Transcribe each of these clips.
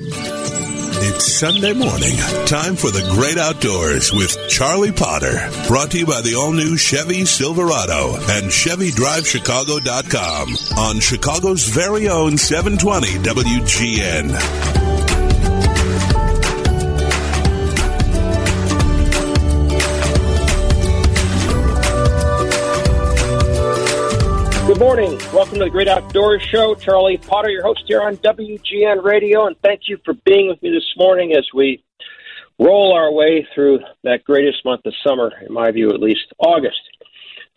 It's Sunday morning. Time for the great outdoors with Charlie Potter. Brought to you by the all new Chevy Silverado and ChevyDriveChicago.com on Chicago's very own 720 WGN. Good morning. Welcome to the Great Outdoors Show. Charlie Potter, your host here on WGN Radio, and thank you for being with me this morning as we roll our way through that greatest month of summer, in my view at least, August.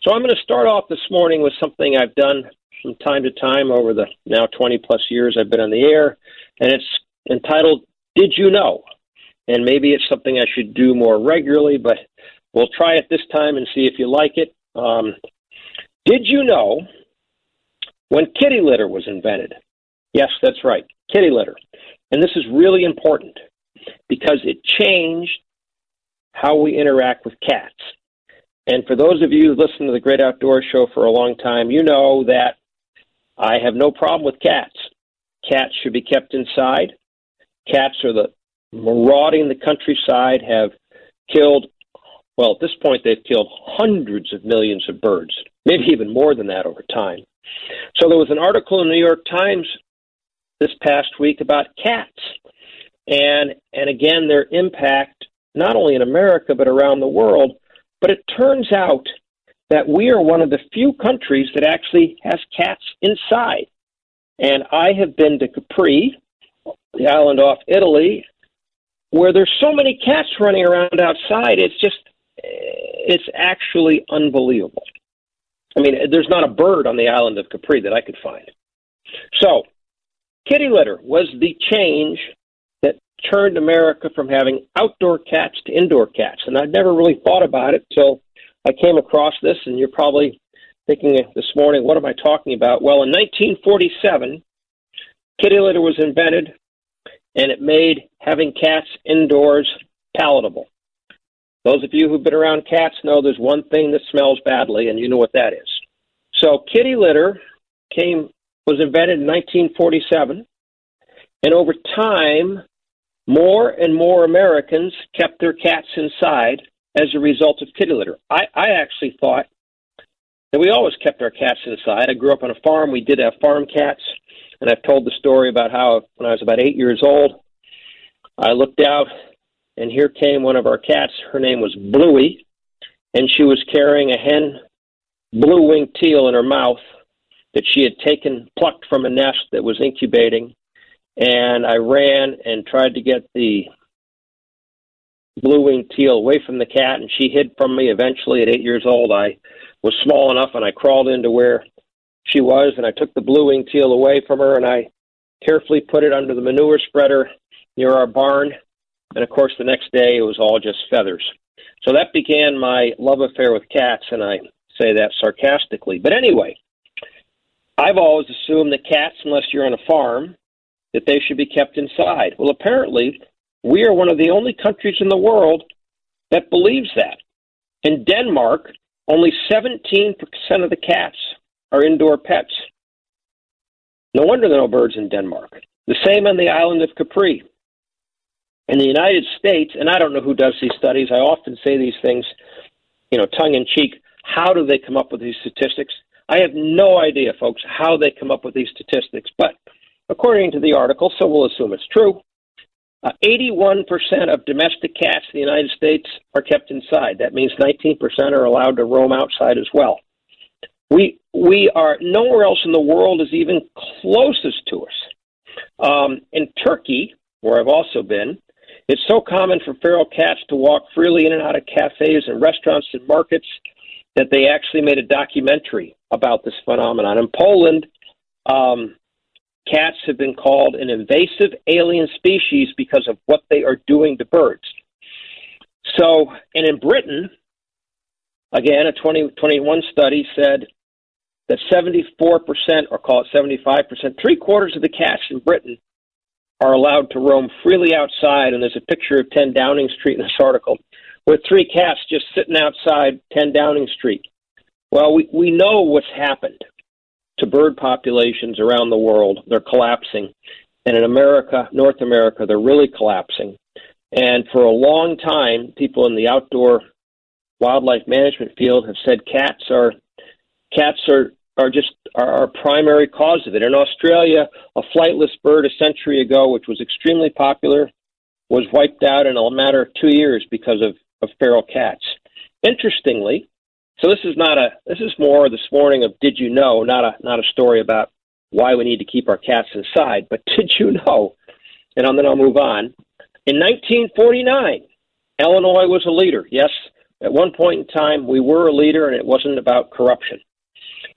So I'm going to start off this morning with something I've done from time to time over the now 20 plus years I've been on the air, and it's entitled Did You Know? And maybe it's something I should do more regularly, but we'll try it this time and see if you like it. Um, did you know when kitty litter was invented. Yes, that's right, kitty litter. And this is really important because it changed how we interact with cats. And for those of you who listen to the Great Outdoors Show for a long time, you know that I have no problem with cats. Cats should be kept inside. Cats are the marauding the countryside, have killed, well, at this point, they've killed hundreds of millions of birds, maybe even more than that over time. So there was an article in the New York Times this past week about cats, and and again their impact not only in America but around the world. But it turns out that we are one of the few countries that actually has cats inside. And I have been to Capri, the island off Italy, where there's so many cats running around outside. It's just, it's actually unbelievable. I mean, there's not a bird on the island of Capri that I could find. So, kitty litter was the change that turned America from having outdoor cats to indoor cats. And I'd never really thought about it till I came across this, and you're probably thinking this morning, what am I talking about? Well, in 1947, kitty litter was invented, and it made having cats indoors palatable. Those of you who've been around cats know there's one thing that smells badly, and you know what that is. So kitty litter came was invented in 1947, and over time, more and more Americans kept their cats inside as a result of kitty litter. I, I actually thought that we always kept our cats inside. I grew up on a farm. We did have farm cats, and I've told the story about how when I was about eight years old, I looked out and here came one of our cats. Her name was Bluey, and she was carrying a hen blue winged teal in her mouth that she had taken, plucked from a nest that was incubating. And I ran and tried to get the blue winged teal away from the cat, and she hid from me. Eventually, at eight years old, I was small enough and I crawled into where she was, and I took the blue winged teal away from her, and I carefully put it under the manure spreader near our barn and of course, the next day it was all just feathers. So that began my love affair with cats, and I say that sarcastically. But anyway, I've always assumed that cats, unless you're on a farm, that they should be kept inside. Well, apparently, we are one of the only countries in the world that believes that. In Denmark, only 17% of the cats are indoor pets. No wonder there are no birds in Denmark. The same on the island of Capri. In the United States, and I don't know who does these studies, I often say these things, you know, tongue in cheek. How do they come up with these statistics? I have no idea, folks, how they come up with these statistics, but according to the article, so we'll assume it's true, uh, 81% of domestic cats in the United States are kept inside. That means 19% are allowed to roam outside as well. We we are nowhere else in the world is even closest to us. Um, in Turkey, where I've also been, it's so common for feral cats to walk freely in and out of cafes and restaurants and markets that they actually made a documentary about this phenomenon. In Poland, um, cats have been called an invasive alien species because of what they are doing to birds. So, and in Britain, again, a 2021 study said that 74%, or call it 75%, three quarters of the cats in Britain are allowed to roam freely outside. And there's a picture of 10 Downing Street in this article with three cats just sitting outside 10 Downing Street. Well, we, we know what's happened to bird populations around the world. They're collapsing. and in America, North America, they're really collapsing. And for a long time, people in the outdoor wildlife management field have said cats are cats are are just are our primary cause of it. In Australia, a flightless bird a century ago, which was extremely popular, was wiped out in a matter of two years because of, of feral cats. Interestingly, so this is not a this is more this morning of did you know, not a not a story about why we need to keep our cats inside, but did you know? And then I'll move on. In 1949, Illinois was a leader. Yes, at one point in time we were a leader, and it wasn't about corruption.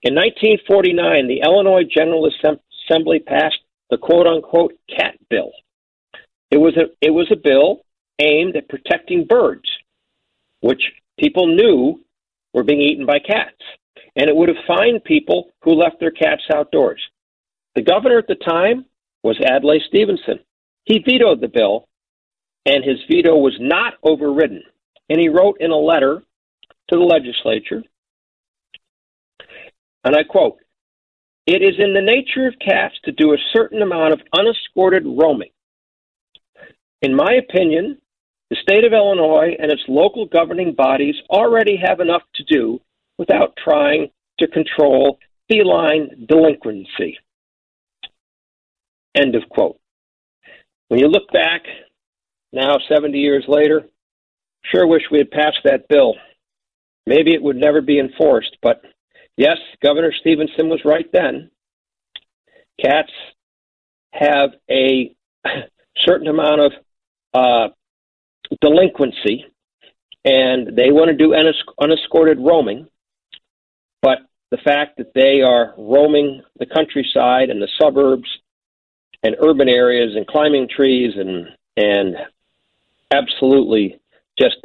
In 1949, the Illinois General Assembly passed the quote unquote cat bill. It was a it was a bill aimed at protecting birds, which people knew were being eaten by cats, and it would have fined people who left their cats outdoors. The governor at the time was Adlai Stevenson. He vetoed the bill, and his veto was not overridden. And he wrote in a letter to the legislature and I quote, It is in the nature of cats to do a certain amount of unescorted roaming. In my opinion, the state of Illinois and its local governing bodies already have enough to do without trying to control feline delinquency. End of quote. When you look back now, 70 years later, sure wish we had passed that bill. Maybe it would never be enforced, but yes, Governor Stevenson was right then. Cats have a certain amount of uh, delinquency, and they want to do unescorted roaming. But the fact that they are roaming the countryside and the suburbs and urban areas and climbing trees and and absolutely just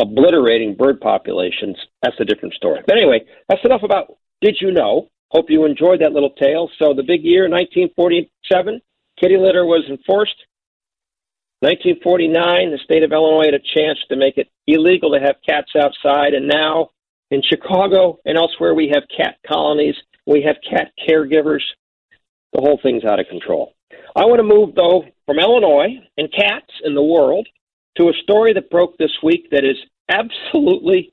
obliterating bird populations, that's a different story. But anyway, that's enough about Did You Know? Hope you enjoyed that little tale. So the big year, 1947, kitty litter was enforced. 1949, the state of Illinois had a chance to make it illegal to have cats outside, and now in Chicago and elsewhere we have cat colonies, we have cat caregivers. The whole thing's out of control. I want to move, though, from Illinois and cats in the world to a story that broke this week that is absolutely,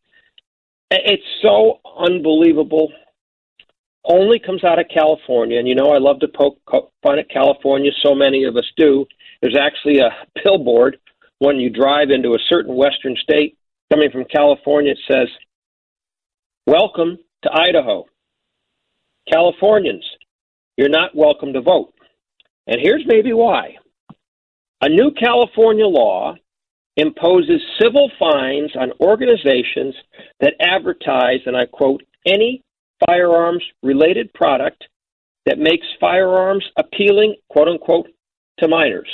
it's so unbelievable. Only comes out of California, and you know I love to poke fun at California. So many of us do. There's actually a billboard when you drive into a certain western state coming from California. It says, "Welcome to Idaho, Californians. You're not welcome to vote." And here's maybe why. A new California law imposes civil fines on organizations that advertise, and I quote, any firearms related product that makes firearms appealing, quote unquote, to minors.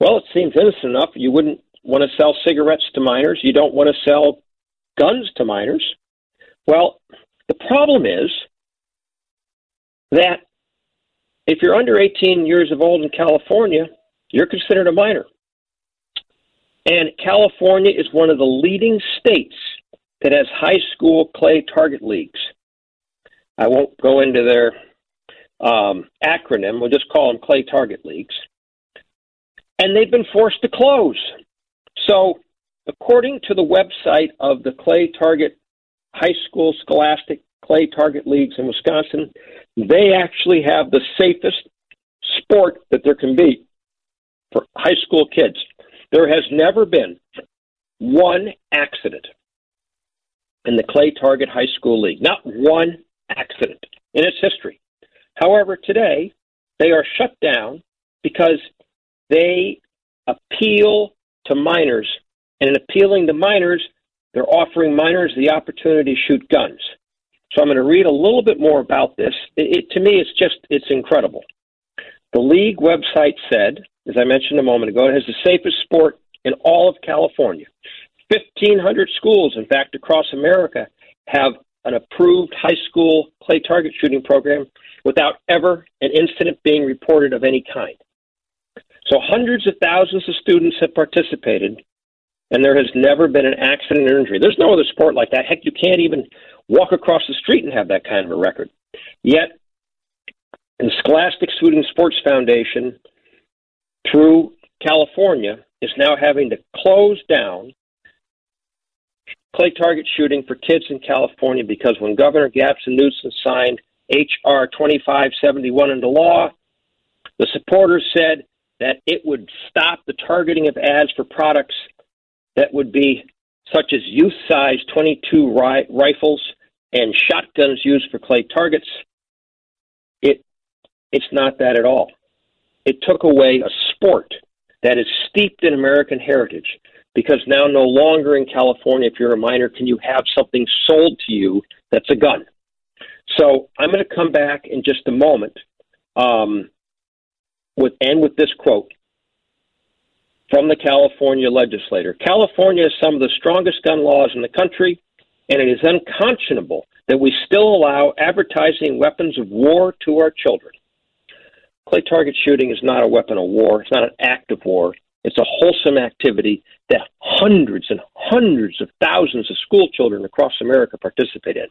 Well, it seems innocent enough. You wouldn't want to sell cigarettes to minors. You don't want to sell guns to minors. Well, the problem is that if you're under 18 years of old in California, you're considered a minor. And California is one of the leading states that has high school clay target leagues. I won't go into their um, acronym, we'll just call them clay target leagues. And they've been forced to close. So, according to the website of the Clay Target High School Scholastic Clay Target Leagues in Wisconsin, they actually have the safest sport that there can be for high school kids. There has never been one accident in the Clay Target High School League. Not one accident in its history. However, today they are shut down because they appeal to minors. And in appealing to minors, they're offering minors the opportunity to shoot guns. So I'm going to read a little bit more about this. It, it, to me, it's just it's incredible. The league website said as I mentioned a moment ago, it has the safest sport in all of California. 1,500 schools, in fact, across America, have an approved high school clay target shooting program without ever an incident being reported of any kind. So hundreds of thousands of students have participated, and there has never been an accident or injury. There's no other sport like that. Heck, you can't even walk across the street and have that kind of a record. Yet, And Scholastic Shooting Sports Foundation, through California, is now having to close down clay target shooting for kids in California because when Governor Gavin Newsom signed H.R. 2571 into law, the supporters said that it would stop the targeting of ads for products that would be such as youth size 22 ri- rifles and shotguns used for clay targets. It, it's not that at all. It took away a sport that is steeped in American heritage because now no longer in California, if you're a minor, can you have something sold to you that's a gun. So I'm going to come back in just a moment um, with and with this quote from the California legislator. California has some of the strongest gun laws in the country, and it is unconscionable that we still allow advertising weapons of war to our children. Clay target shooting is not a weapon of war. It's not an act of war. It's a wholesome activity that hundreds and hundreds of thousands of school children across America participate in.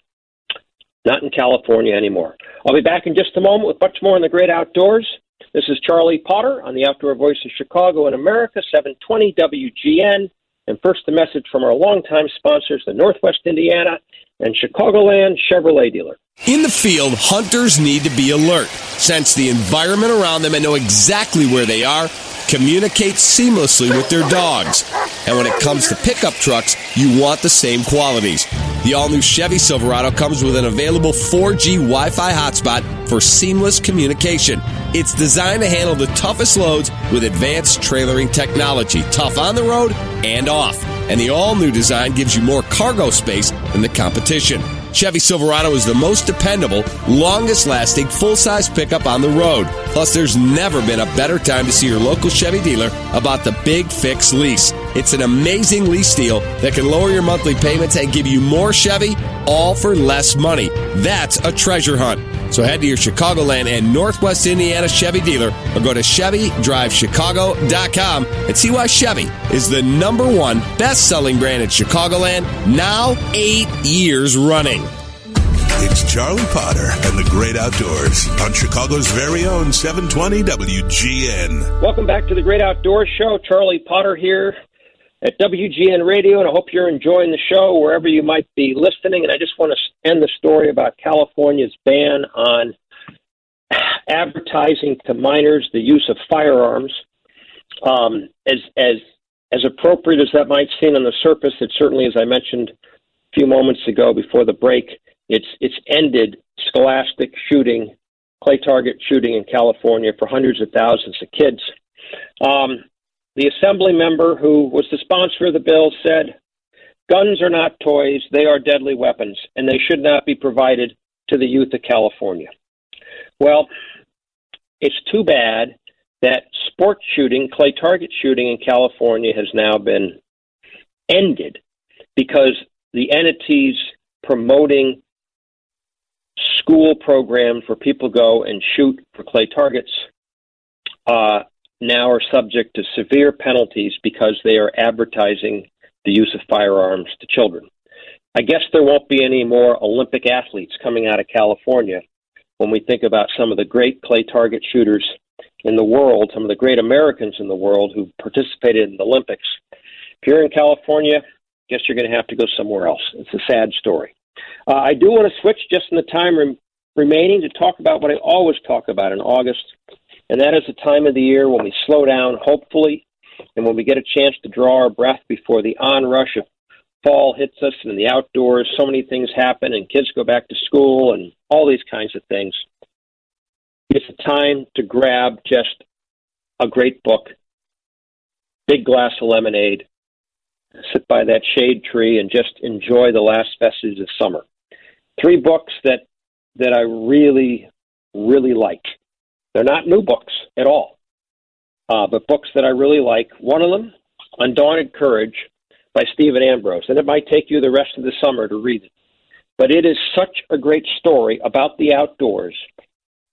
Not in California anymore. I'll be back in just a moment with much more on the great outdoors. This is Charlie Potter on the Outdoor Voice of Chicago and America, 720 WGN. And first, the message from our longtime sponsors, the Northwest Indiana and Chicagoland Chevrolet dealer. In the field, hunters need to be alert, sense the environment around them, and know exactly where they are communicate seamlessly with their dogs. And when it comes to pickup trucks, you want the same qualities. The all new Chevy Silverado comes with an available 4G Wi Fi hotspot for seamless communication. It's designed to handle the toughest loads with advanced trailering technology, tough on the road and off. And the all new design gives you more cargo space than the competition. Chevy Silverado is the most dependable, longest lasting, full size pickup on the road. Plus, there's never been a better time to see your local Chevy dealer about the Big Fix lease. It's an amazing lease deal that can lower your monthly payments and give you more Chevy, all for less money. That's a treasure hunt. So head to your Chicagoland and Northwest Indiana Chevy dealer or go to ChevyDriveChicago.com and see why Chevy is the number one best selling brand in Chicagoland now eight years running. It's Charlie Potter and the Great Outdoors on Chicago's very own 720 WGN. Welcome back to the Great Outdoors Show. Charlie Potter here at WGN Radio, and I hope you're enjoying the show wherever you might be listening. And I just want to end the story about California's ban on advertising to minors the use of firearms. Um, as as as appropriate as that might seem on the surface, it certainly, as I mentioned a few moments ago before the break, it's it's ended scholastic shooting, clay target shooting in California for hundreds of thousands of kids. Um, the assembly member who was the sponsor of the bill said, Guns are not toys, they are deadly weapons, and they should not be provided to the youth of California. Well, it's too bad that sport shooting, clay target shooting in California has now been ended because the entities promoting school programs where people go and shoot for clay targets uh, now are subject to severe penalties because they are advertising the use of firearms to children. I guess there won't be any more Olympic athletes coming out of California when we think about some of the great clay target shooters in the world, some of the great Americans in the world who participated in the Olympics. If you're in California, I guess you're going to have to go somewhere else. It's a sad story. Uh, I do want to switch just in the time rem- remaining to talk about what I always talk about in August, and that is the time of the year when we slow down, hopefully, and when we get a chance to draw our breath before the onrush of fall hits us and the outdoors, so many things happen and kids go back to school and all these kinds of things. It's a time to grab just a great book, big glass of lemonade, sit by that shade tree and just enjoy the last vestiges of summer. Three books that that I really, really like. They're not new books at all, uh, but books that I really like. One of them, Undaunted Courage by Stephen Ambrose, and it might take you the rest of the summer to read it. But it is such a great story about the outdoors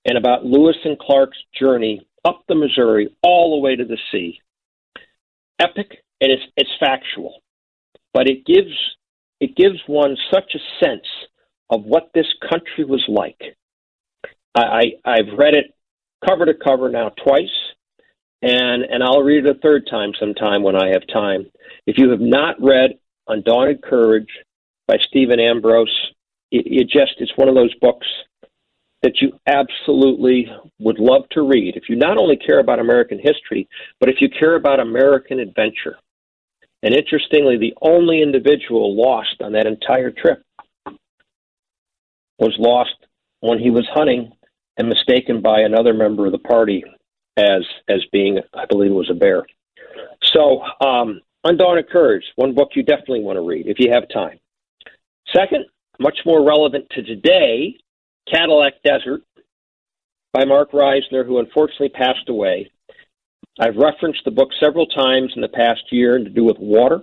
and about Lewis and Clark's journey up the Missouri all the way to the sea. Epic and it's it's factual, but it gives it gives one such a sense of what this country was like I, I I've read it cover to cover now twice, and and I'll read it a third time sometime when I have time. If you have not read Undaunted Courage by Stephen Ambrose, it, it just it's one of those books that you absolutely would love to read if you not only care about American history, but if you care about American adventure. And interestingly, the only individual lost on that entire trip was lost when he was hunting and mistaken by another member of the party as as being, I believe, it was a bear. So, um, Undaunted Courage, one book you definitely want to read if you have time. Second, much more relevant to today, Cadillac Desert by Marc Reisner, who unfortunately passed away. I've referenced the book several times in the past year to do with water.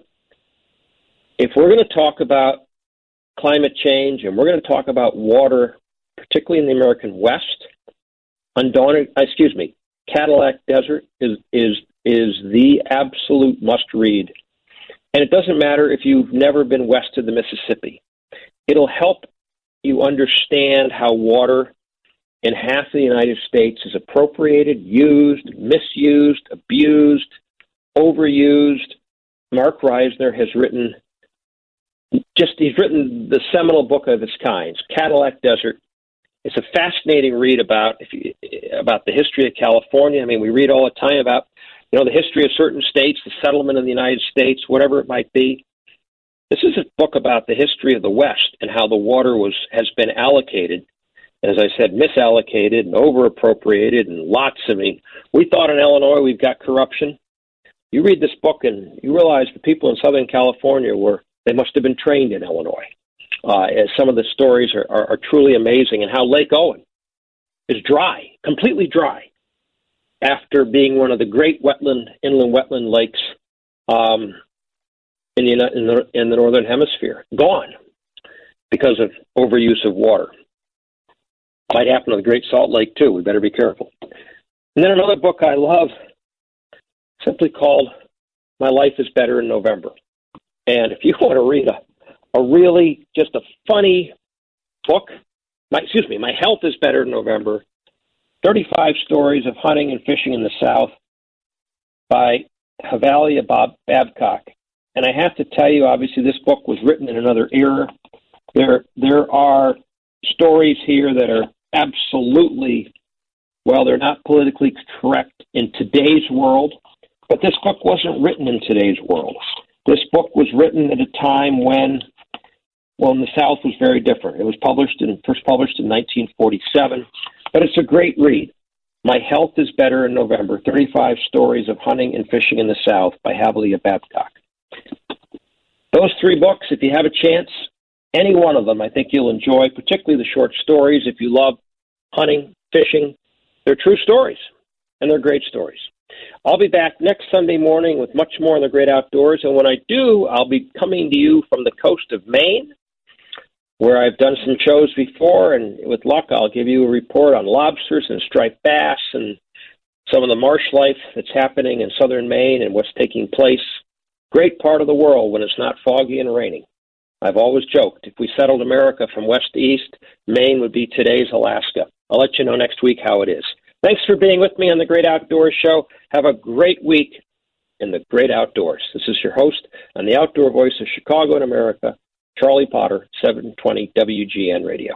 If we're going to talk about climate change and we're going to talk about water, particularly in the American West, Undaunted, excuse me, Cadillac Desert is is is the absolute must read. And it doesn't matter if you've never been west of the Mississippi. It'll help you understand how water in half of the United States is appropriated, used, misused, abused, overused. Marc Reisner has written just he's written the seminal book of its kind, Cadillac Desert. It's a fascinating read about if you, about the history of California. I mean, we read all the time about you know the history of certain states, the settlement of the United States, whatever it might be. This is a book about the history of the West and how the water was has been allocated, as I said, misallocated and overappropriated, and lots. I mean, we thought in Illinois we've got corruption. You read this book and you realize the people in Southern California were they must have been trained in Illinois. Uh, some of the stories are, are, are truly amazing, and how Lake Owen is dry, completely dry, after being one of the great wetland inland wetland lakes um, in the, in the in the northern hemisphere, gone because of overuse of water. Might happen to the Great Salt Lake too. We better be careful. And then another book I love, simply called "My Life Is Better in November." And if you want to read a a really just a funny book, my excuse me, My Health Is Better in November. 35 stories of hunting and fishing in the South by Havilah Bob Babcock. And I have to tell you, obviously, this book was written in another era. There, there are stories here that are absolutely, well, they're not politically correct in today's world, but this book wasn't written in today's world. This book was written at a time when, well, in the South was very different. It was published in first published in 1947, but it's a great read. My Health is Better in November 35 Stories of Hunting and Fishing in the South by Havilah Babcock. Those three books, if you have a chance, any one of them, I think you'll enjoy, particularly the short stories. If you love hunting, fishing, they're true stories, and they're great stories. I'll be back next Sunday morning with much more on the great outdoors. And when I do, I'll be coming to you from the coast of Maine, where I've done some shows before. And with luck, I'll give you a report on lobsters and striped bass and some of the marsh life that's happening in southern Maine and what's taking place Great part of the world when it's not foggy and raining. I've always joked if we settled America from west to east, Maine would be today's Alaska. I'll let you know next week how it is. Thanks for being with me on the Great Outdoors Show. Have a great week in the great outdoors. This is your host on the outdoor voice of Chicago and America, Charlie Potter, 720 WGN Radio.